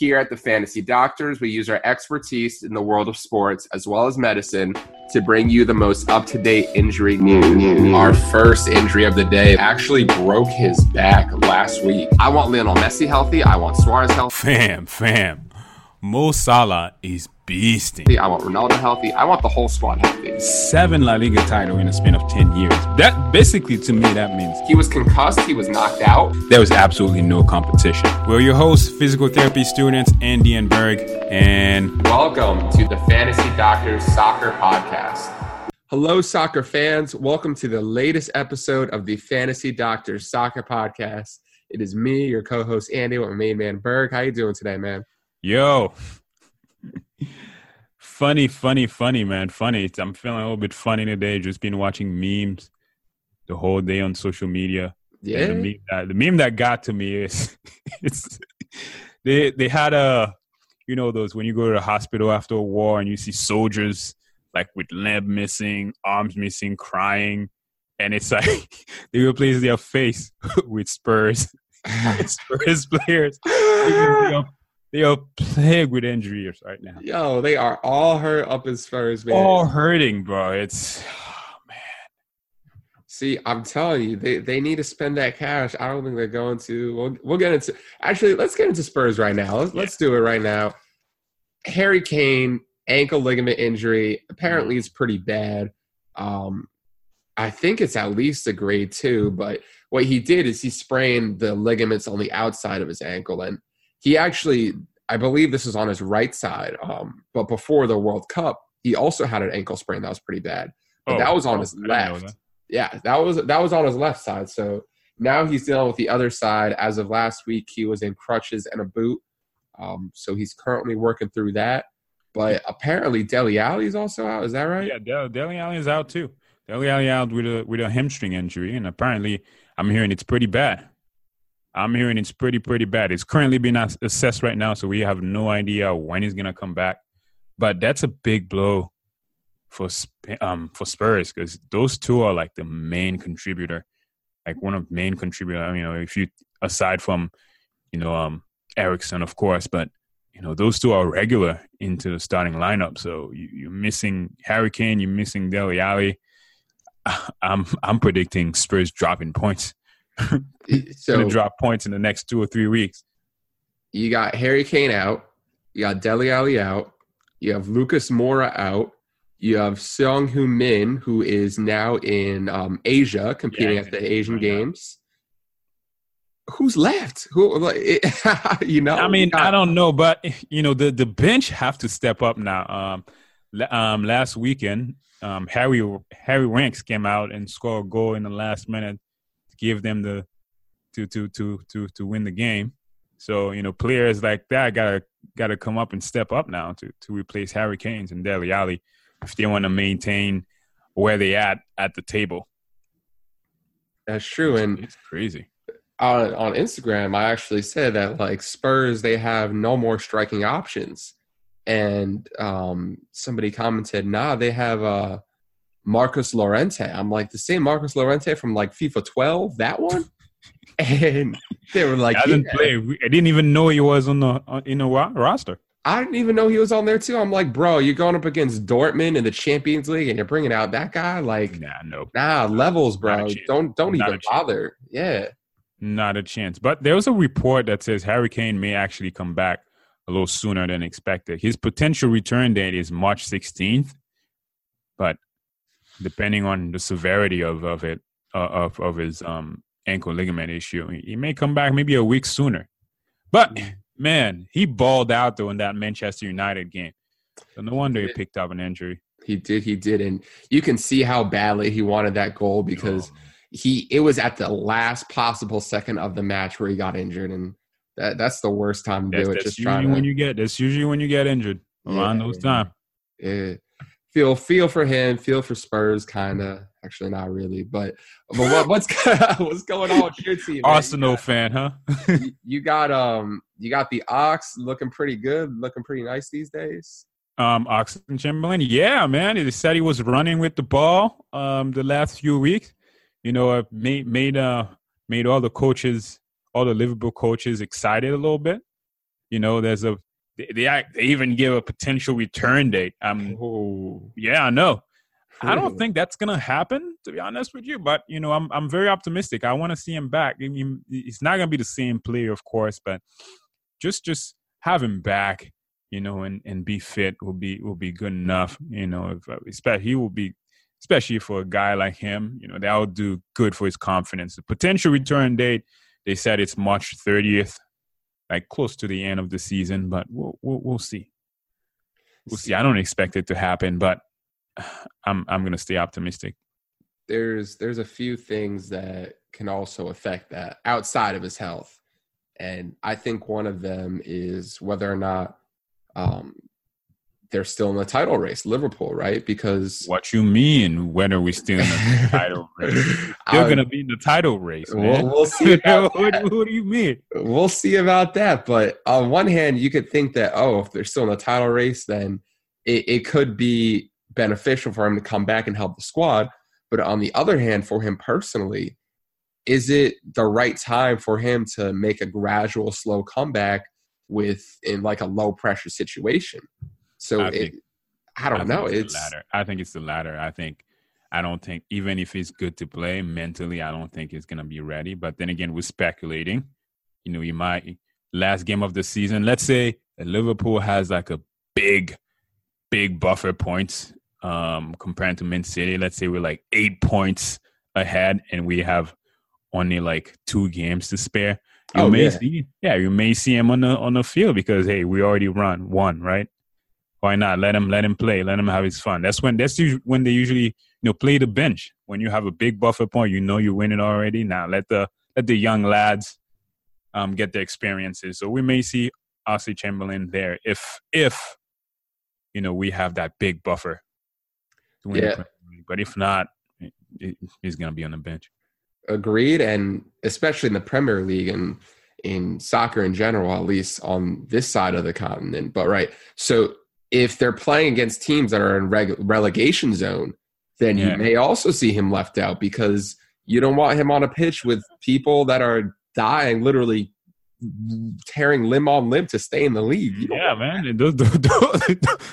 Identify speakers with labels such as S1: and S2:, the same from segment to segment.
S1: Here at the Fantasy Doctors, we use our expertise in the world of sports as well as medicine to bring you the most up to date injury news. Our first injury of the day actually broke his back last week. I want Lionel Messi healthy. I want Suarez healthy.
S2: Fam, fam. Mo Salah is beasting.
S1: I want Ronaldo healthy. I want the whole squad healthy.
S2: Seven La Liga title in a span of 10 years. That basically to me, that means
S1: He was concussed. He was knocked out.
S2: there was absolutely no competition. We're your hosts, physical therapy students, Andy and Berg, and
S1: Welcome to the Fantasy Doctors Soccer Podcast. Hello, soccer fans. Welcome to the latest episode of the Fantasy Doctors Soccer Podcast. It is me, your co-host Andy, with my main man Berg. How you doing today, man?
S2: yo. Funny, funny, funny, man. Funny. I'm feeling a little bit funny today. Just been watching memes the whole day on social media.
S1: Yeah.
S2: The meme that the meme that got to me is it's they they had a you know those when you go to the hospital after a war and you see soldiers like with limb missing, arms missing, crying, and it's like they replace their face with Spurs Spurs players. They are, plagued with injuries right now.
S1: Yo, they are all hurt up as Spurs, man.
S2: All hurting, bro. It's oh, man.
S1: See, I'm telling you, they, they need to spend that cash. I don't think they're going to. We'll, we'll get into actually. Let's get into Spurs right now. Let's, let's do it right now. Harry Kane ankle ligament injury. Apparently, it's pretty bad. Um, I think it's at least a grade two. But what he did is he sprained the ligaments on the outside of his ankle, and he actually, I believe, this is on his right side. Um, but before the World Cup, he also had an ankle sprain that was pretty bad. But that was on his
S2: Oh, I
S1: left
S2: that.
S1: yeah, that was that was on his left side. So now he's dealing with the other side. As of last week, he was in crutches and a boot. Um, so he's currently working through that. But apparently, Dele Alli is also out. Is that right?
S2: Yeah, Del- Dele Alli is out too. Dele Alli out with a with a hamstring injury, and apparently, I'm hearing it's pretty bad. I'm hearing it's pretty pretty bad. It's currently being assessed right now, so we have no idea when he's gonna come back. But that's a big blow for um for Spurs because those two are like the main contributor, like one of main contributor. I mean, you know, if you aside from you know um Eriksen, of course, but you know those two are regular into the starting lineup. So you, you're missing Harry Kane, you're missing Dele Alli. I'm I'm predicting Spurs dropping points.
S1: So
S2: Gonna drop points in the next two or three weeks.
S1: you got Harry Kane out. You got Dele Alli out. You have Lucas Moura out. You have Son Heung-min, who is now in um, Asia competing
S2: Yeah,
S1: at the Asian. Games. Who's left? Who, like, you know?
S2: I mean,
S1: got-
S2: I don't know, but you know the the bench have to step up now. Um, um, last weekend, um, Harry Harry Ranks came out and scored a goal in the last minute give them the to to to to to win the game. So you know, players like that gotta gotta come up and step up now to to replace Harry Kane's and Dele Alli if they want to maintain where they at at the table.
S1: That's true. And
S2: It's crazy.
S1: on on Instagram, I actually said that like Spurs they have no more striking options, and um, somebody commented, "Nah, they have uh, Marcus Llorente." I'm like, the same Marcus Llorente from like FIFA 12, that one, and they were like,
S2: I didn't
S1: "Yeah."
S2: play. I didn't even know he was on the in the ro- roster.
S1: I didn't even know he was on there too. I'm like, bro, you're going up against Dortmund in the Champions League, and you're bringing out that guy, like.
S2: Nah, no.
S1: Nah, levels, bro. Don't don't
S2: Not
S1: even bother. Yeah,
S2: Not a chance. But there was a report that says Harry Kane may actually come back a little sooner than expected. His potential return date is March 16th, but depending on the severity of of it uh, of of his um ankle ligament issue, he he may come back maybe a week sooner. But man, he balled out though in that Manchester United game. So no wonder he picked up an injury.
S1: he did. He did, and you can see how badly he wanted that goal because
S2: Oh,
S1: he it was at the last possible second of the match where he got injured, and that that's the worst time to
S2: that's,
S1: do it.
S2: that's
S1: Just
S2: usually
S1: trying
S2: when you get that's usually when you get injured around
S1: Yeah.
S2: those time.
S1: yeah. Feel feel for him, feel for Spurs, kind of. Actually, not really, but but what, what's what's going on with your team?
S2: Arsenal fan, huh?
S1: You, you got um you got the Ox looking pretty good, looking pretty nice these days.
S2: um, Oxlade-Chamberlain. Yeah, man. He said he was running with the ball um, the last few weeks. You know, made made uh made all the coaches, all the Liverpool coaches excited a little bit. You know, there's a they, they, they even give a potential return date. Um,
S1: Oh.
S2: yeah, I know. I don't think that's gonna happen, to be honest with you. But you know, I'm I'm very optimistic. I want to see him back. I mean, he's not gonna be the same player, of course, but just just have him back, you know, and and be fit will be will be good enough. You know, if, especially he will be, especially for a guy like him. You know, that will do good for his confidence. The potential return date, they said it's March 30th, like close to the end of the season, but we'll we'll, we'll see. We'll see. I don't expect it to happen, but I'm I'm gonna stay optimistic.
S1: there's there's a few things that can also affect that outside of his health and i think one of them is whether or not um they're still in the title race liverpool right because
S2: What you mean? When are we still in the title race? They're
S1: Uh,
S2: gonna be in the title race,
S1: we'll, we'll see about
S2: what,
S1: that.
S2: what do you mean?
S1: we'll see about that but on one hand you could think that oh if they're still in the title race then it, it could be beneficial for him to come back and help the squad but on the other hand for him personally is it the right time for him to make a gradual slow comeback with in like a low pressure situation so
S2: I
S1: it,
S2: think-
S1: i don't
S2: I
S1: know it's
S2: the latter. I think it's the latter. I think I don't think even if he's good to play mentally, I don't think he's gonna be ready. But then again, we're speculating. You know, you might last game of the season. Let's say Liverpool has like a big, big buffer points um compared to Man City. Let's say we're like eight points ahead, and we have only like two games to spare. You
S1: Oh,
S2: may
S1: yeah.
S2: see, yeah, you may see him on the on the field because hey, we already run one, right? Why not let him let him play, let him have his fun? That's when that's usually when they usually you know play the bench. When you have a big buffer point, you know you're winning already. Now let the let the young lads um get the experiences. So we may see Ossie Chamberlain there if if you know we have that big buffer. to win
S1: Yeah.
S2: But if not, he's gonna be on the bench.
S1: agreed and especially in the premier league and in soccer in general at least on this side of the continent but right so if they're playing against teams that are in reg- relegation zone then
S2: Yeah.
S1: you may also see him left out because you don't want him on a pitch with people that are dying literally tearing limb on limb to stay in the league
S2: Yeah, man. Those, those,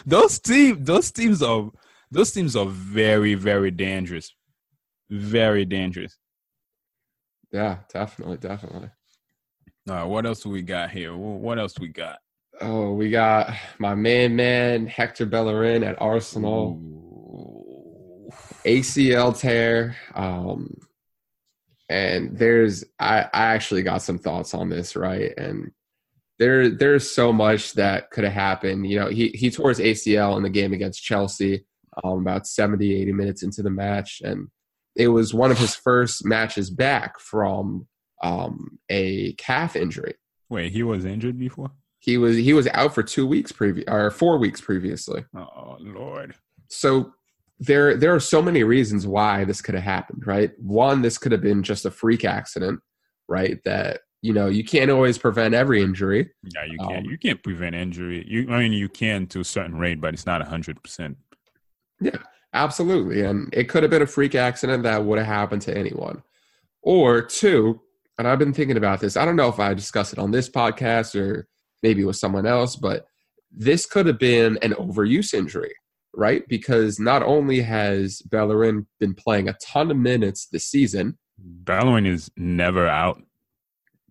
S2: those teams, those teams are, those teams are very, very dangerous. Very dangerous.
S1: yeah definitely definitely
S2: All right, what else do we got here? What else we got?
S1: Oh we got my man man hector bellerin at arsenal
S2: Ooh.
S1: ACL tear. Um, and there's I, I actually got some thoughts on this, right? And there there's so much that could have happened. You know, he he tore his ACL in the game against Chelsea um, about 70, 80 minutes into the match, and it was one of his first matches back from um, a calf injury.
S2: Wait, he was injured before?
S1: He was he was out for two weeks previous or four weeks previously.
S2: Oh Lord.
S1: so there there are so many reasons why this could have happened right one this could have been just a freak accident right that you know you can't always prevent every injury
S2: Yeah, you can't.
S1: Um,
S2: you can't prevent injury. You, I mean, you can to a certain rate, but it's not hundred percent.
S1: Yeah, absolutely and it could have been a freak accident that would have happened to anyone or two and i've been thinking about this i don't know if i discussed it on this podcast or maybe with someone else but this could have been an overuse injury right because not only has bellerin been playing a ton of minutes this season
S2: Bellerin is never out.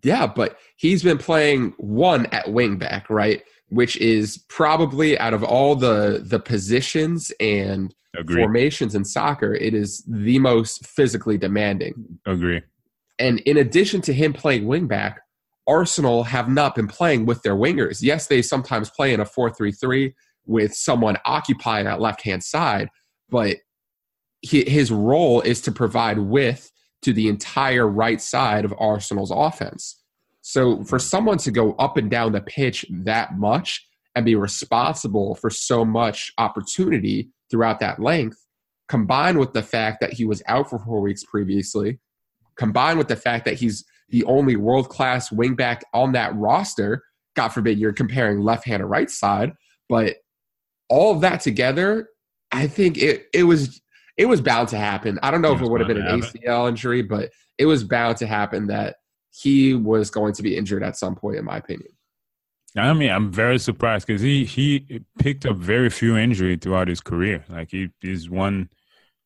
S1: Yeah, but he's been playing one at wingback, right? Which is probably out of all the the positions and
S2: Agree.
S1: formations in soccer, it is the most physically demanding.
S2: Agree.
S1: And in addition to him playing wingback, Arsenal have not been playing with their wingers. Yes, they sometimes play in a 4-3-3 with someone occupying that left-hand side, but his role is to provide width to the entire right side of Arsenal's offense. So for someone to go up and down the pitch that much and be responsible for so much opportunity throughout that length, combined with the fact that he was out for four weeks previously, combined with the fact that he's the only world class wingback on that roster, God forbid you're comparing left hand or right side, but all of that together, I think it it was it was bound to happen. I don't know
S2: It
S1: if it would have been an ACL injury, but it was bound to happen that he was going to be injured at some point, in my opinion.
S2: I mean, I'm very surprised because he he picked up very few injury throughout his career. Like he is one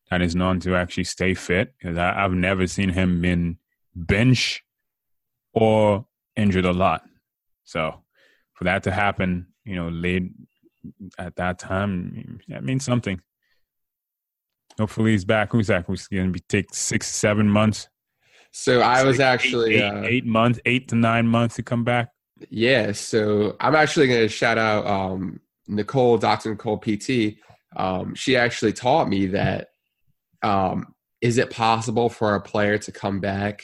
S2: that is known to actually stay fit. Because I've never seen him been bench or injured a lot. So for that to happen, you know, late at that time, that means something. Hopefully he's back. Who's that? Who's going to be take six, seven months?
S1: So I was actually
S2: eight, uh, eight months, eight to nine months to come back.
S1: Yeah, so I'm actually going to shout out um, Nicole, Dr. Nicole PT. Um, she actually taught me that um, is it possible for a player to come back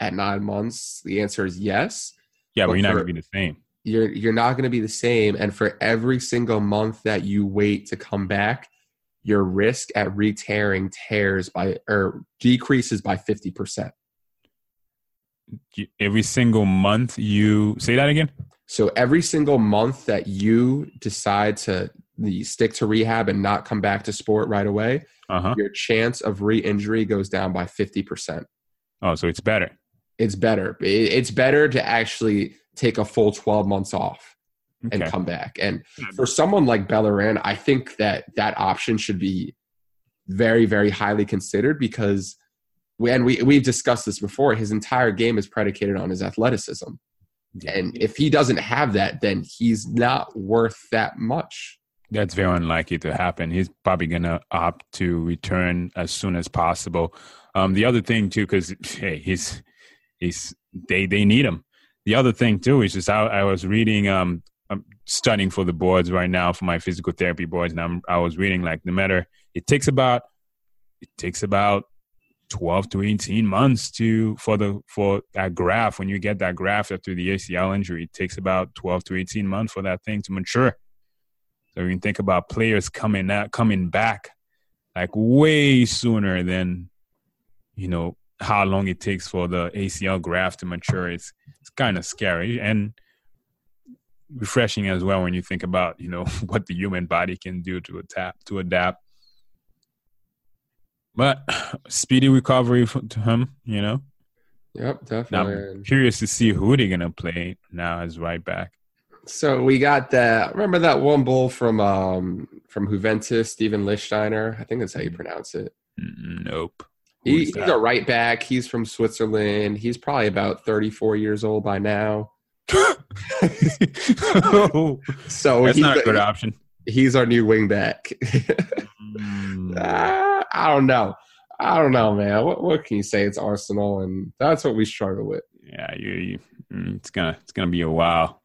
S1: at nine months? The answer is yes.
S2: Yeah, but, but you're not going to be the same.
S1: You're you're not going to be the same, and for every single month that you wait to come back, your risk at re-tearing tears by or decreases by fifty percent
S2: every single month you say that again
S1: so every single month that you decide to the stick to rehab and not come back to sport right away uh-huh. your chance of re-injury goes down by 50%
S2: oh so it's better
S1: it's better it's better to actually take a full 12 months off okay. and come back and for someone like bellerin i think that that option should be very very highly considered because and we we've discussed this before. His entire game is predicated on his athleticism, and if he doesn't have that, then he's not worth that much.
S2: That's very unlikely to happen. He's probably going to opt to return as soon as possible. Um, the other thing too, because hey, he's he's they they need him. The other thing too is just I, I was reading. Um, I'm studying for the boards right now for my physical therapy boards, and I'm, I was reading like no matter it takes about it takes about 12 to 18 months to for the for that graft when you get that graft after the ACL injury it takes about 12 to 18 months for that thing to mature so you can think about players coming out coming back like way sooner than you know how long it takes for the ACL graft to mature it's it's kind of scary and refreshing as well when you think about you know what the human body can do to adapt to adapt but speedy recovery to him, you know.
S1: Yep, definitely.
S2: Now, I'm curious to see who they're gonna play now as right back.
S1: So we got that. Remember that one bull from um from Juventus, Steven Lichtsteiner. I think that's how you pronounce it.
S2: Nope.
S1: He, he's a right back. He's from Switzerland. He's probably about 34 years old by now. so
S2: that's not a good option.
S1: He's our new wing back. mm. ah, I don't know. I don't know, man. What what can you say? It's Arsenal, and that's what we struggle with.
S2: Yeah, you, you mm, it's gonna it's gonna be a while.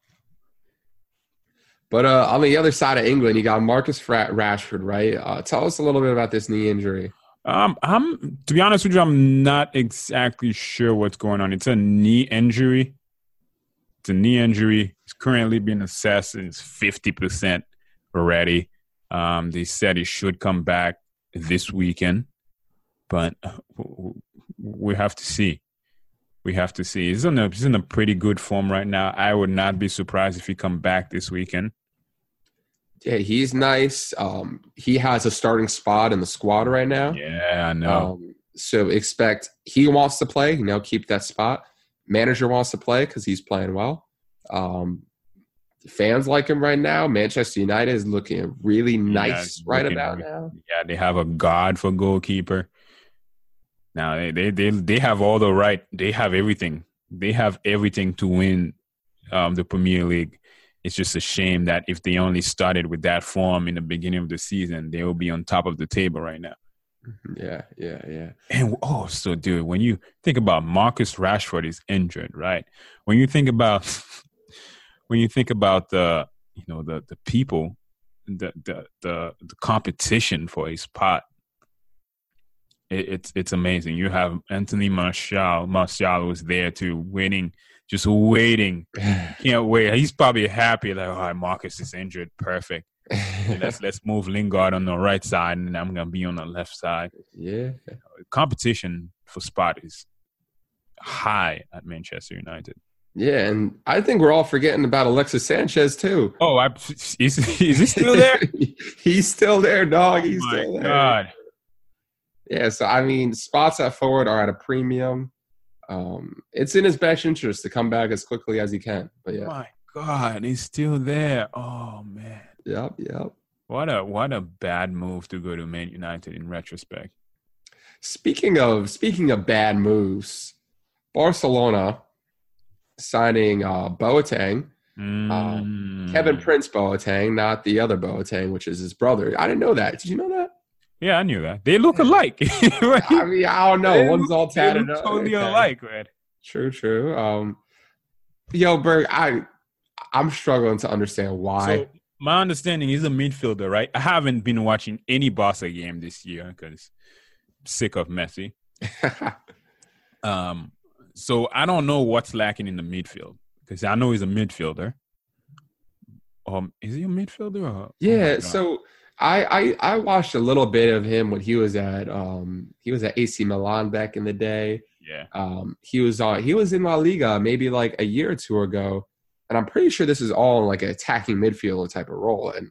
S1: But uh, on the other side of England, you got Marcus Rashford, right? Uh, tell us a little bit about this knee injury.
S2: Um, I'm to be honest with you, I'm not exactly sure what's going on. It's a knee injury. It's a knee injury. It's currently being assessed. It's fifty percent already. Um, they said he should come back this weekend, but we have to see. We have to see. He's in a he's in a pretty good form right now. I would not be surprised if he come back this weekend.
S1: Yeah, he's nice. Um, he has a starting spot in the squad right now.
S2: Yeah, I know.
S1: Um, so expect he wants to play. You know, keep that spot. Manager wants to play because he's playing well. Um, fans like him right now. Manchester United is looking really nice yeah, right about now.
S2: Yeah, they have a god for goalkeeper. Now they, they they they have all the right. They have everything. They have everything to win um, the Premier League. It's just a shame that if they only started with that form in the beginning of the season, they will be on top of the table right now.
S1: Mm-hmm. Yeah, yeah, yeah.
S2: And oh, so dude, when you think about Marcus Rashford is injured, right? When you think about when you think about the you know the the people the the the, the competition for a spot it, it's it's amazing you have anthony martial martial was there too waiting just waiting can't wait he's probably happy like all right marcus is injured perfect let's let's move lingard on the right side and i'm gonna be on the left side
S1: yeah
S2: competition for spot is high at manchester united
S1: yeah, and I think we're all forgetting about Alexis Sanchez too.
S2: Oh, I, is, is he still there?
S1: He's still there, dog. He's
S2: oh
S1: still there.
S2: God.
S1: Yeah, so I mean, spots at forward are at a premium. Um, it's in his best interest to come back as quickly as he can. But yeah,
S2: my God, he's still there. Oh man.
S1: Yep, yep.
S2: What a what a bad move to go to Man United in retrospect.
S1: Speaking of speaking of bad moves, Barcelona signing uh, Boateng,
S2: Mm.
S1: Kevin Prince Boateng, not the other Boateng, which is his brother. I didn't know that. Did you know that?
S2: Yeah, I knew that. They look alike. right?
S1: I mean, I don't know.
S2: They
S1: One's
S2: look-
S1: all tatted up.
S2: Totally
S1: Okay.
S2: alike, man.
S1: True, true. Um, yo, Berg, I I'm struggling to understand why.
S2: So my understanding is a midfielder, right? I haven't been watching any Barca game this year because sick of Messi. Um, so I don't know what's lacking in the midfield because I know he's a midfielder. Um, is he a midfielder? Or, oh
S1: yeah,
S2: God.
S1: so I, I I watched a little bit of him when he was at um he was at AC Milan back in the day.
S2: yeah,
S1: Um, he was on he was in La Liga maybe like a year or two ago, and I'm pretty sure this is all like an attacking midfielder type of role. And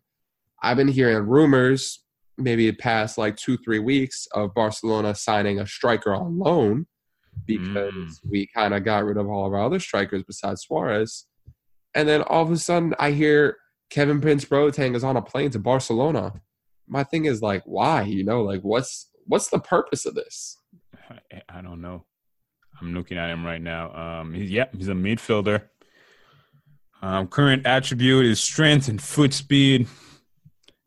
S1: I've been hearing rumors maybe the past like two three weeks of Barcelona signing a striker on loan because
S2: Mm.
S1: we kind of got rid of all of our other strikers besides Suarez. And then all of a sudden, I hear Kevin Prince Boateng is on a plane to Barcelona. My thing is like, why? You know, like what's what's the purpose of this?
S2: I, I don't know. I'm looking at him right now. Um, he's, yeah, he's a midfielder. Um, current attribute is strength and foot speed.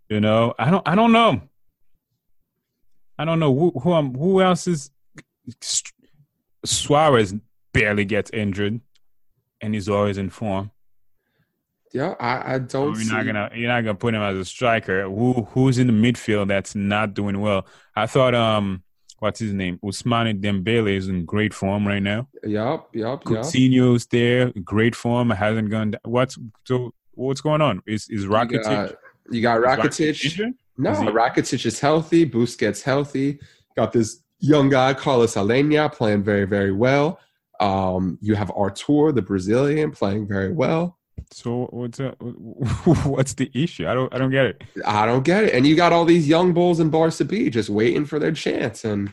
S2: You know, I don't, I don't know. I don't know who who, um, who else is. Suarez barely gets injured, and he's always in form.
S1: Yeah, I, I don't.
S2: you're
S1: see,
S2: not gonna you're not gonna put him as a striker. Who who's in the midfield that's not doing well? I thought um what's his name? Ousmane Dembele is in great form right now.
S1: Yup, yup.
S2: Coutinho's there, great form, hasn't gone. down. What's so what's going on? Is is
S1: You
S2: Rakitic?
S1: got, you got
S2: is
S1: Rakitic. No,
S2: Is he-
S1: Rakitic is healthy. Busquets healthy. Got this young guy, Carlos Aleñá, playing very, very well. Um, you have Artur, the Brazilian, playing very well.
S2: So what's uh, what's the issue? I don't I don't get it.
S1: I don't get it. And you got all these young bulls in Barca B just waiting for their chance. And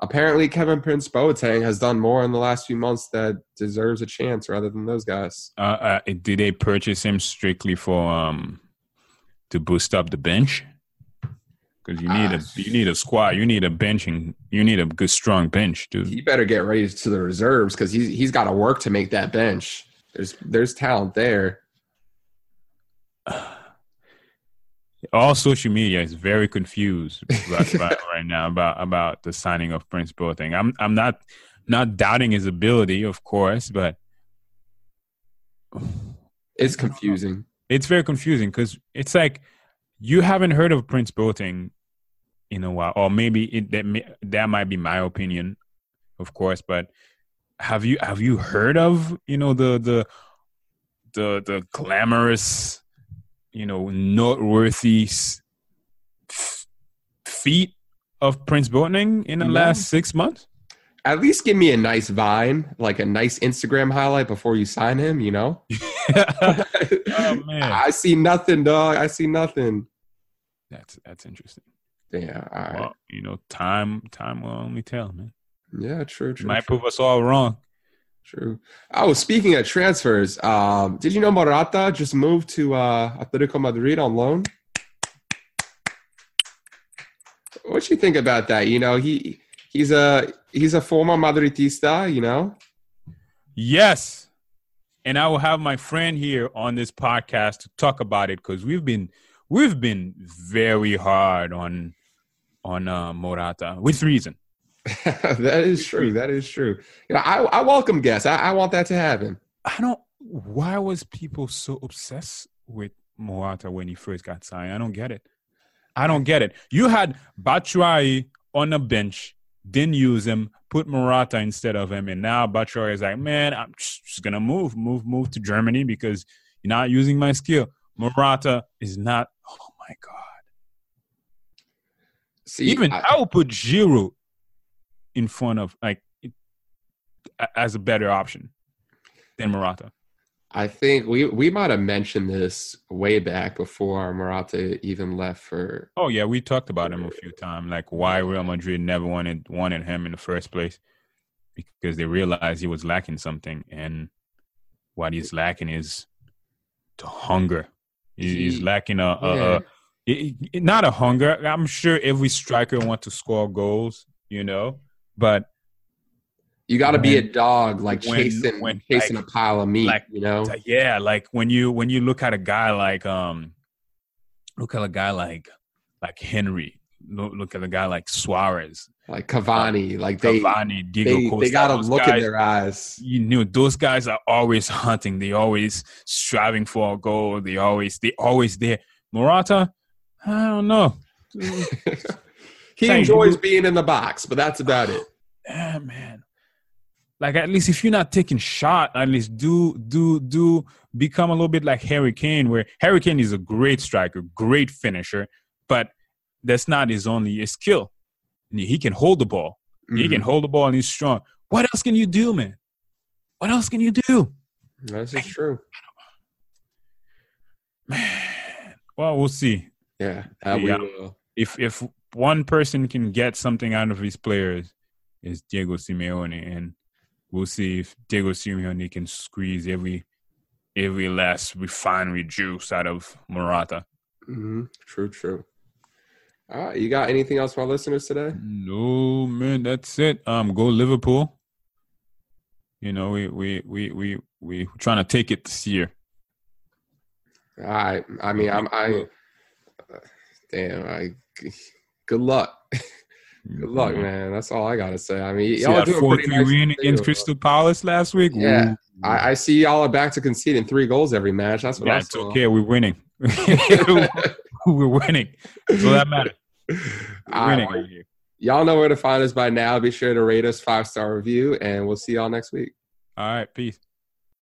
S1: apparently, Kevin Prince Boateng has done more in the last few months that deserves a chance rather than those guys.
S2: Uh, uh, did they purchase him strictly for um to boost up the bench? Because you need
S1: Ah.
S2: a you need a squad, you need a benching, you need a good strong bench, dude.
S1: He better get ready to the reserves because he's he's got to work to make that bench. There's there's talent there.
S2: All social media is very confused right, right, right now about about the signing of Prince Boateng. I'm I'm not not doubting his ability, of course, but
S1: It's confusing.
S2: it's very confusing because it's like you haven't heard of Prince Boateng in a while, or maybe it, that may, that might be my opinion, of course. But have you have you heard of you know the the the the glamorous, you know, noteworthy feat of Prince Boateng in the
S1: No.
S2: last six months?
S1: At least give me a nice vine, like a nice Instagram highlight before you sign him. You know.
S2: oh man,
S1: I see nothing, dog. I see nothing.
S2: that's that's interesting.
S1: Yeah. All right.
S2: Well, you know, time time will only tell, man.
S1: Yeah. True. True.
S2: Might
S1: true.
S2: prove us all wrong.
S1: True. Oh, speaking of transfers, um, did you know Morata just moved to uh, Atletico Madrid on loan? What you think about that? You know, he he's a he's a former Madridista. You know,
S2: Yes. And I will have my friend here on this podcast to talk about it because we've been we've been very hard on on uh, Morata with reason.
S1: that is true. That is true. You know, I I welcome guests. I, I want that to happen.
S2: I don't. Why was people so obsessed with Morata when he first got signed? I don't get it. I don't get it. You had Batshuayi on the bench, didn't use him, put Morata instead of him, and now Batshuayi is like, man, I'm just, gonna move, move, move to Germany because you're not using my skill. Morata is not. Oh my god.
S1: See,
S2: Even
S1: I-
S2: I, will put Giroud in front of like as a better option than Morata.
S1: I think we we might have mentioned this way back before Morata even left for.
S2: Oh yeah, we talked about him a few times, like why Real Madrid never wanted wanted him in the first place, because they realized he was lacking something, and what he's lacking is the hunger. He's, he's lacking a, a,
S1: Yeah.
S2: a it- it- not a hunger. I'm sure every striker wants to score goals, you know, but
S1: You got to be a dog, like
S2: when-
S1: chasing,
S2: when,
S1: chasing
S2: like-
S1: a pile of meat.
S2: like-
S1: you know,
S2: yeah, like when you when you look at a guy like um, look at a guy like like Henry, look, look at a guy like Suarez,
S1: like Cavani, like they
S2: Cavani, Diego
S1: they,
S2: Costa.
S1: they got to
S2: those
S1: look
S2: guys,
S1: in their eyes.
S2: You know, those guys are always hunting. They always striving for a goal. They always they always there. Morata, I don't know.
S1: he
S2: Saying-
S1: enjoys being in the box, but that's about it.
S2: yeah, man. Like at least if you're not taking shot, at least do do do become a little bit like Harry Kane, where Harry Kane is a great striker, great finisher, but that's not his only skill. He can hold the ball. He
S1: Mhm.
S2: can hold the ball and he's strong. What else can you do, man? What else can you do?
S1: This is true.
S2: Man. Well, we'll see.
S1: Yeah, uh, we
S2: Yeah.
S1: will.
S2: If if one person can get something out of his players, is Diego Simeone, and we'll see if Diego Simeone can squeeze every every last refinery juice out of Morata.
S1: hmm True, true. All right, you got anything else for our listeners today?
S2: No man, that's it. Um, go Liverpool. You know, we we we we we trying to take it this year.
S1: All right. I mean, I'm. I. Damn. I. Good luck. Good luck, mm-hmm. man. That's all I gotta say. I mean,
S2: See
S1: y'all
S2: that
S1: doing
S2: four three
S1: nice
S2: win against. Crystal Palace last week.
S1: Yeah. I, I see y'all are back to conceding three goals every match. That's what
S2: yeah,
S1: I
S2: it's
S1: saw.
S2: okay. We're winning. We're winning. So that matters. We're winning
S1: right. Y'all know where to find us by now. Be sure to rate us five star review, and we'll see y'all next week.
S2: All right. Peace.